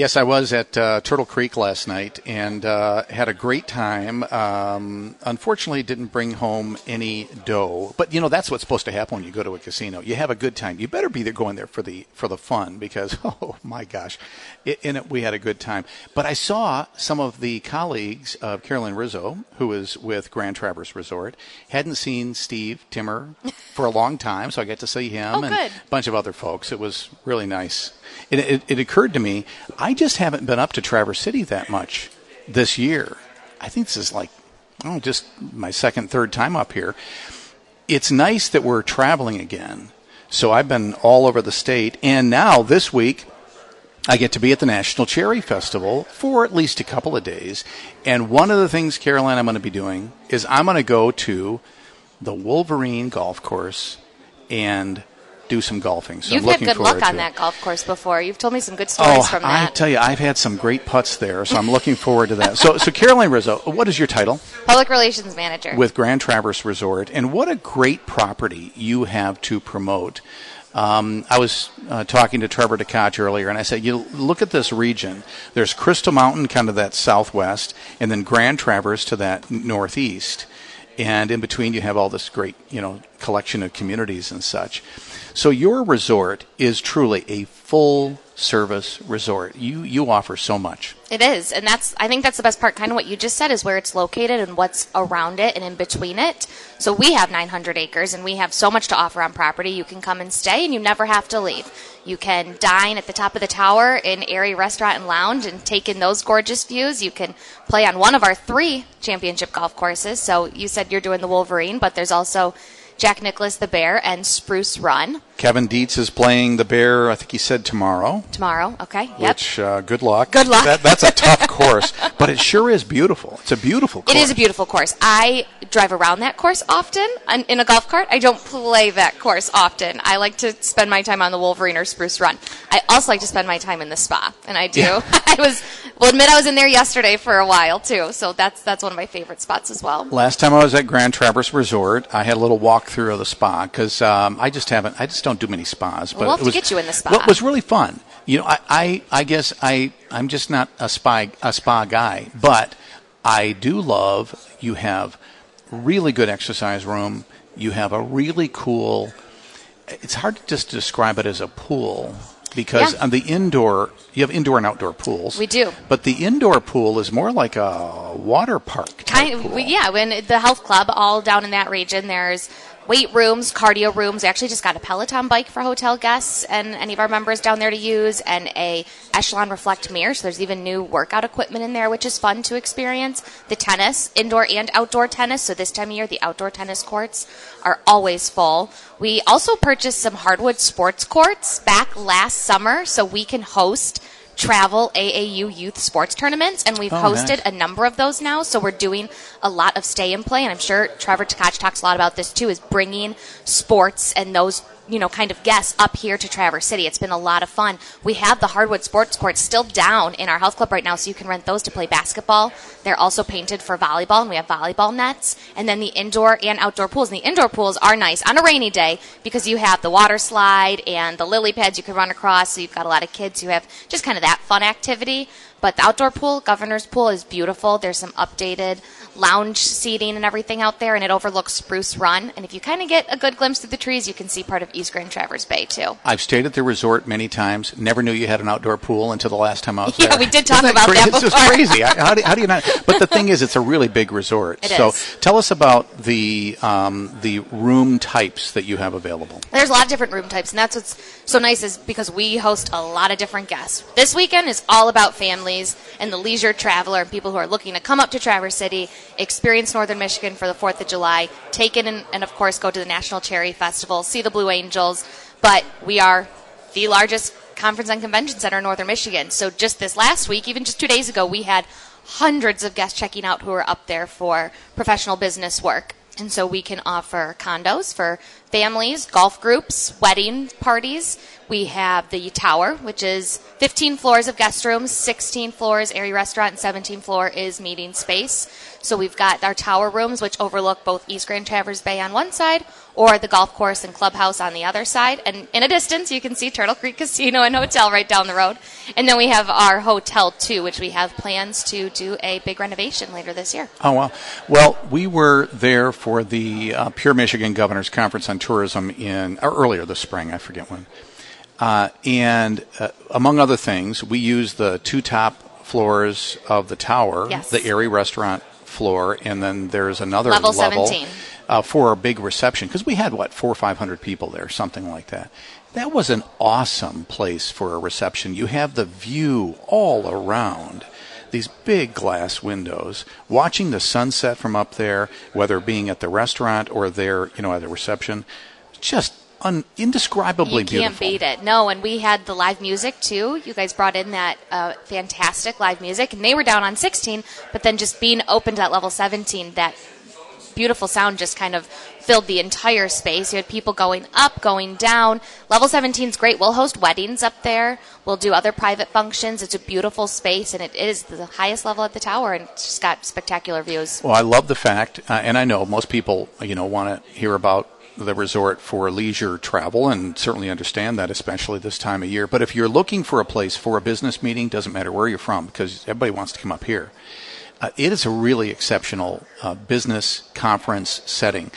Yes, I was at uh, Turtle Creek last night and uh, had a great time. Um, unfortunately, didn't bring home any dough, but you know that's what's supposed to happen when you go to a casino. You have a good time. You better be there going there for the for the fun because oh my gosh, it, and it, we had a good time. But I saw some of the colleagues of Carolyn Rizzo, who is with Grand Traverse Resort. Hadn't seen Steve Timmer for a long time, so I got to see him Oh, and good. a bunch of other folks. It was really nice. It, it, it occurred to me, I just haven't been up to Traverse City that much this year. I think this is like, oh, just my second, third time up here. It's nice that we're traveling again. So I've been all over the state, and now this week I get to be at the National Cherry Festival for at least a couple of days. And one of the things, Caroline, I'm going to be doing is I'm going to go to the Wolverine Golf Course and do some golfing. So You've I'm had good luck on that golf course before. You've told me some good stories Oh, from that. I tell you, I've had some great putts there, so I'm looking forward to that. So, so Caroline Rizzo, what is your title? Public relations manager. with Grand Traverse Resort, and what a great property you have to promote. Um, I was uh, talking to Trevor Tkach earlier, and I said, "You look at this region. There's Crystal Mountain, kind of that southwest, and then Grand Traverse to that northeast, and in between you have all this great, you know, collection of communities and such. So your resort is truly a full service resort. You you offer so much. It is, and that's I think that's the best part. Kind of what you just said is where it's located and what's around it and in between it. So we have 900 acres, and we have so much to offer on property. You can come and stay, and you never have to leave. You can dine at the top of the tower in Aerie Restaurant and Lounge and take in those gorgeous views. You can play on one of our three championship golf courses. So you said you're doing the Wolverine, but there's also Jack Nicklaus the Bear and Spruce Run Kevin Dietz is playing the Bear. I think he said tomorrow. tomorrow. Okay, yep. Which uh, good luck. Good luck. That, that's a tough course, but it sure is beautiful. It's a beautiful. course. It is a beautiful course. I drive around that course often in a golf cart. I don't play that course often. I like to spend my time on the Wolverine or Spruce Run. I also like to spend my time in the spa, and I do. Yeah. I was, will admit, I was in there yesterday for a while too. So that's that's one of my favorite spots as well. Last time I was at Grand Traverse Resort, I had a little walkthrough of the spa because um, I just haven't. I just don't do many spas. But We'll have it to was, get you in the spa. Well, it was really fun. You know, I, I, I guess I, I'm just not a spa, a spa guy, but I do love. You have really good exercise room. You have a really cool. It's hard to just describe it as a pool because Yeah. on the indoor, you have indoor and outdoor pools. We do. But the indoor pool is more like a water park. type Kind of, pool. we- yeah. When the health club, all down in that region, there's weight rooms, cardio rooms. We actually just got a Peloton bike for hotel guests and any of our members down there to use, and a Echelon Reflect mirror. So there's even new workout equipment in there, which is fun to experience. The tennis, indoor and outdoor tennis. So this time of year, the outdoor tennis courts are always full. We also purchased some hardwood sports courts back last summer, so we can host travel AAU youth sports tournaments, and we've Oh, hosted nice. a number of those now. So we're doing a lot of stay and play, and I'm sure Trevor Tkach talks a lot about this too. Is bringing sports and those you know kind of guests up here to Traverse City. It's been a lot of fun. We have the hardwood sports courts still down in our health club right now, so you can rent those to play basketball. They're also painted for volleyball, and we have volleyball nets, and then the indoor and outdoor pools. And the indoor pools are nice on a rainy day because you have the water slide and the lily pads you can run across. So you've got a lot of kids who have just kind of that fun activity. But the outdoor pool, Governor's Pool, is beautiful. There's some updated lounge seating and everything out there, and it overlooks Spruce Run. And if you kind of get a good glimpse through the trees, you can see part of East Grand Traverse Bay too. I've stayed at the resort many times. Never knew you had an outdoor pool until the last time I was Yeah, there. Yeah, we did talk Isn't about that It's just crazy. How do, how do you not? But the thing is, it's a really big resort. It so is. tell us about the um, the room types that you have available. There's a lot of different room types, and that's what's so nice is because we host a lot of different guests. This weekend is all about families and the leisure traveler and people who are looking to come up to Traverse City, experience Northern Michigan for the 4th of July, take in and, and of course go to the National Cherry Festival, see the Blue Angels. But we are the largest conference and convention center in Northern Michigan. So just this last week, even just two days ago, we had hundreds of guests checking out who are up there for professional business work. And so we can offer condos for families, golf groups, wedding parties. We have the tower, which is 15 floors of guest rooms, 16 floors Aerie restaurant, and 17 floor is meeting space. So we've got our tower rooms, which overlook both East Grand Traverse Bay on one side or the golf course and clubhouse on the other side. And in a distance, you can see Turtle Creek Casino and Hotel right down the road. And then we have our hotel too, which we have plans to do a big renovation later this year. Oh wow! Well, we were there for the uh, Pure Michigan Governors Conference on Tourism in earlier this spring. I forget when. Uh, and uh, among other things, we use the two top floors of the tower, Yes. the Aerie restaurant floor, and then there's another Level 17. uh, for a big reception because we had what four or five hundred people there, something like that. That was an awesome place for a reception. You have the view all around these big glass windows, watching the sunset from up there, whether being at the restaurant or there, you know, at the reception, just un- indescribably You can't beautiful. beat it. No, and we had the live music too. You guys brought in that uh, fantastic live music, and they were down on 16, but then just being open to that level 17, that beautiful sound just kind of filled the entire space. You had people going up, going down. Level 17 is great. We'll host weddings up there. We'll do other private functions. It's a beautiful space, and it is the highest level at the tower, and it's just got spectacular views. Well, I love the fact, uh, and I know most people, you know, want to hear about the resort for leisure travel, and certainly understand that, especially this time of year. But if you're looking for a place for a business meeting, doesn't matter where you're from, because everybody wants to come up here. Uh, it is a really exceptional uh, business conference setting.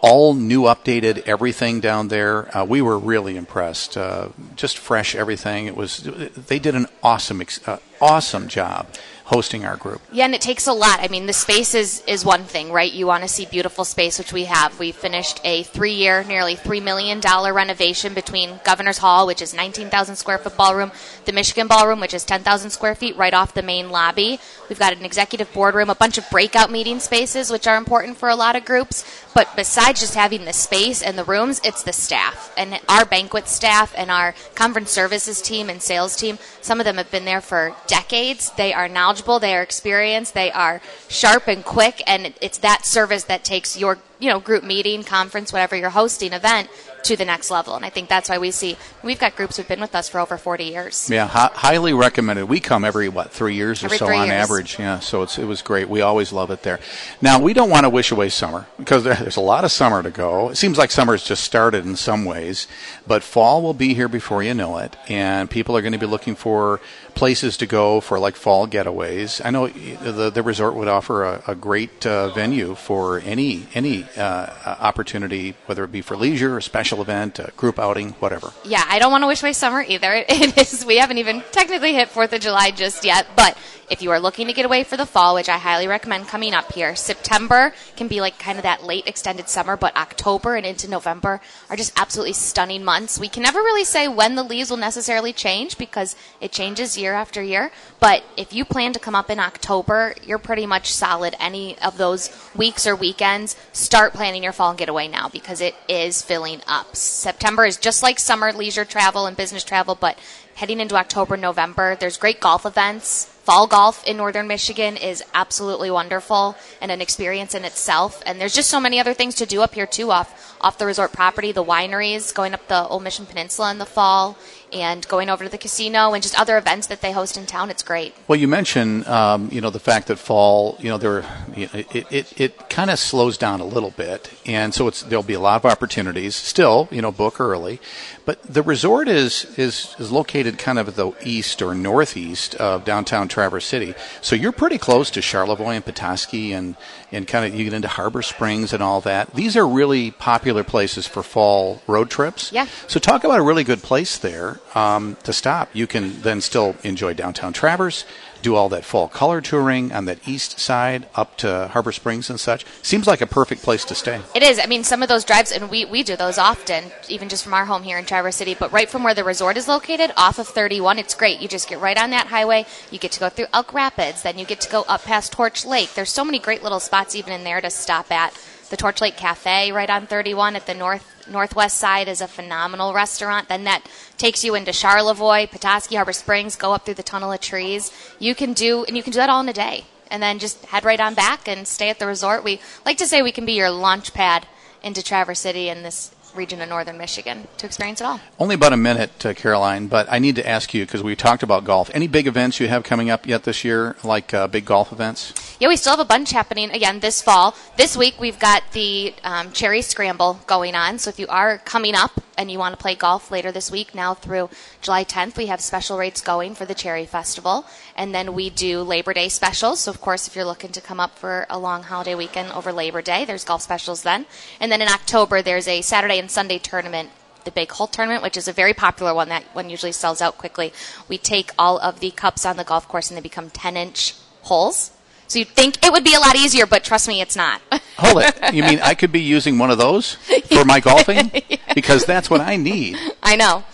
All new, updated everything down there. Uh, we were really impressed. Uh, just fresh everything. It was. They did an awesome, ex- uh, awesome job hosting our group. Yeah, and it takes a lot. I mean, the space is, is one thing, right? You want to see beautiful space, which we have. We finished a three year, nearly $3 million renovation between Governor's Hall, which is 19,000 square foot ballroom, the Michigan Ballroom, which is 10,000 square feet right off the main lobby. We've got an executive boardroom, a bunch of breakout meeting spaces, which are important for a lot of groups. But besides just having the space and the rooms, it's the staff. And our banquet staff and our conference services team and sales team, some of them have been there for decades. They are knowledgeable, they are experienced, they are sharp and quick, and it's that service that takes your you know group meeting, conference, whatever you're hosting event to the next level. And I think that's why we see we've got groups who've been with us for over 40 years. Yeah, hi- highly recommended. We come every what three years or Every so on years. average. Yeah, so it's it was great. We always love it there. Now we don't want to wish away summer because there, there's a lot of summer to go. It seems like summer's just started in some ways, but fall will be here before you know it, and people are going to be looking for places to go for like fall getaways. I know the the resort would offer a, a great uh, venue for any any uh, opportunity, whether it be for leisure, a special event, a group outing, whatever. Yeah, I don't want to wish away summer either. It is we haven't even technically hit Fourth of July just yet, but if you are looking to get away for the fall, which I highly recommend coming up here, September can be like kind of that late extended summer, but October and into November are just absolutely stunning months. We can never really say when the leaves will necessarily change because it changes year after year. But if you plan to come up in October, you're pretty much solid any of those weeks or weekends. Start planning your fall getaway now because it is filling up. September is just like summer leisure travel and business travel, but heading into October, November, there's great golf events. Fall golf in northern Michigan is absolutely wonderful and an experience in itself. And there's just so many other things to do up here too, off off the resort property, the wineries, going up the Old Mission Peninsula in the fall, and going over to the casino and just other events that they host in town. It's great. Well, you mentioned, um, you know, the fact that fall, you know, there, it, it, it kind of slows down a little bit, and so it's there'll be a lot of opportunities. Still, you know, book early, but the resort is is is located kind of at the east or northeast of downtown Traverse City, so you're pretty close to Charlevoix and Petoskey, and and kind of you get into Harbor Springs and all that. These are really popular places for fall road trips. Yeah. So talk about a really good place there um, to stop. You can then still enjoy downtown Traverse, do all that fall color touring on that east side up to Harbor Springs and such. Seems like a perfect place to stay. It is. I mean, some of those drives, and we, we do those often, even just from our home here in Traverse City, but right from where the resort is located, off of 31, it's great. You just get right on that highway. You get to go through Elk Rapids, then you get to go up past Torch Lake. There's so many great little spots even in there to stop at. The Torch Lake Cafe right on 31 at the north northwest side is a phenomenal restaurant. Then that takes you into Charlevoix, Petoskey, Harbor Springs, go up through the tunnel of trees. You can do and you can do that all in a day. And then just head right on back and stay at the resort. We like to say we can be your launch pad into Traverse City and this region of northern Michigan to experience it all. Only about a minute, uh, Caroline, but I need to ask you because we talked about golf. Any big events you have coming up yet this year, like uh, big golf events? yeah, we still have a bunch happening again this fall. This week we've got the um, Cherry Scramble going on. So if you are coming up and you want to play golf later this week, now through July 10th, we have special rates going for the Cherry Festival. And then we do Labor Day specials. So, of course, if you're looking to come up for a long holiday weekend over Labor Day, there's golf specials then. And then in October, there's a Saturday and Sunday tournament the big hole tournament, which is a very popular one that one usually sells out quickly. We take all of the cups on the golf course and they become 10 inch holes. So you'd think it would be a lot easier, but trust me, it's not. Hold it. You mean I could be using one of those for my golfing? Because that's what I need. I know.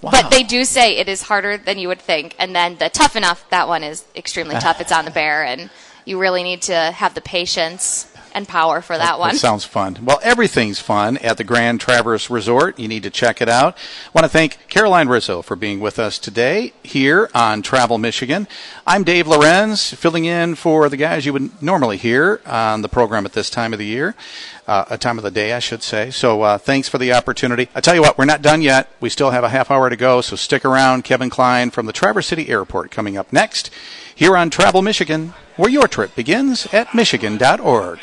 Wow. But they do say it is harder than you would think. And then the tough enough, that one is extremely tough. It's on the bear, and you really need to have the patience and power for that, one. That sounds fun. Well, everything's fun at the Grand Traverse Resort. You need to check it out. I want to thank Caroline Rizzo for being with us today here on Travel Michigan. I'm Dave Lorenz, filling in for the guys you would normally hear on the program at this time of the year, uh, a time of the day, I should say. So uh, thanks for the opportunity. I tell you what, we're not done yet. We still have a half hour to go, so stick around. Kevin Klein from the Traverse City Airport coming up next here on Travel Michigan, where your trip begins at Michigan.org.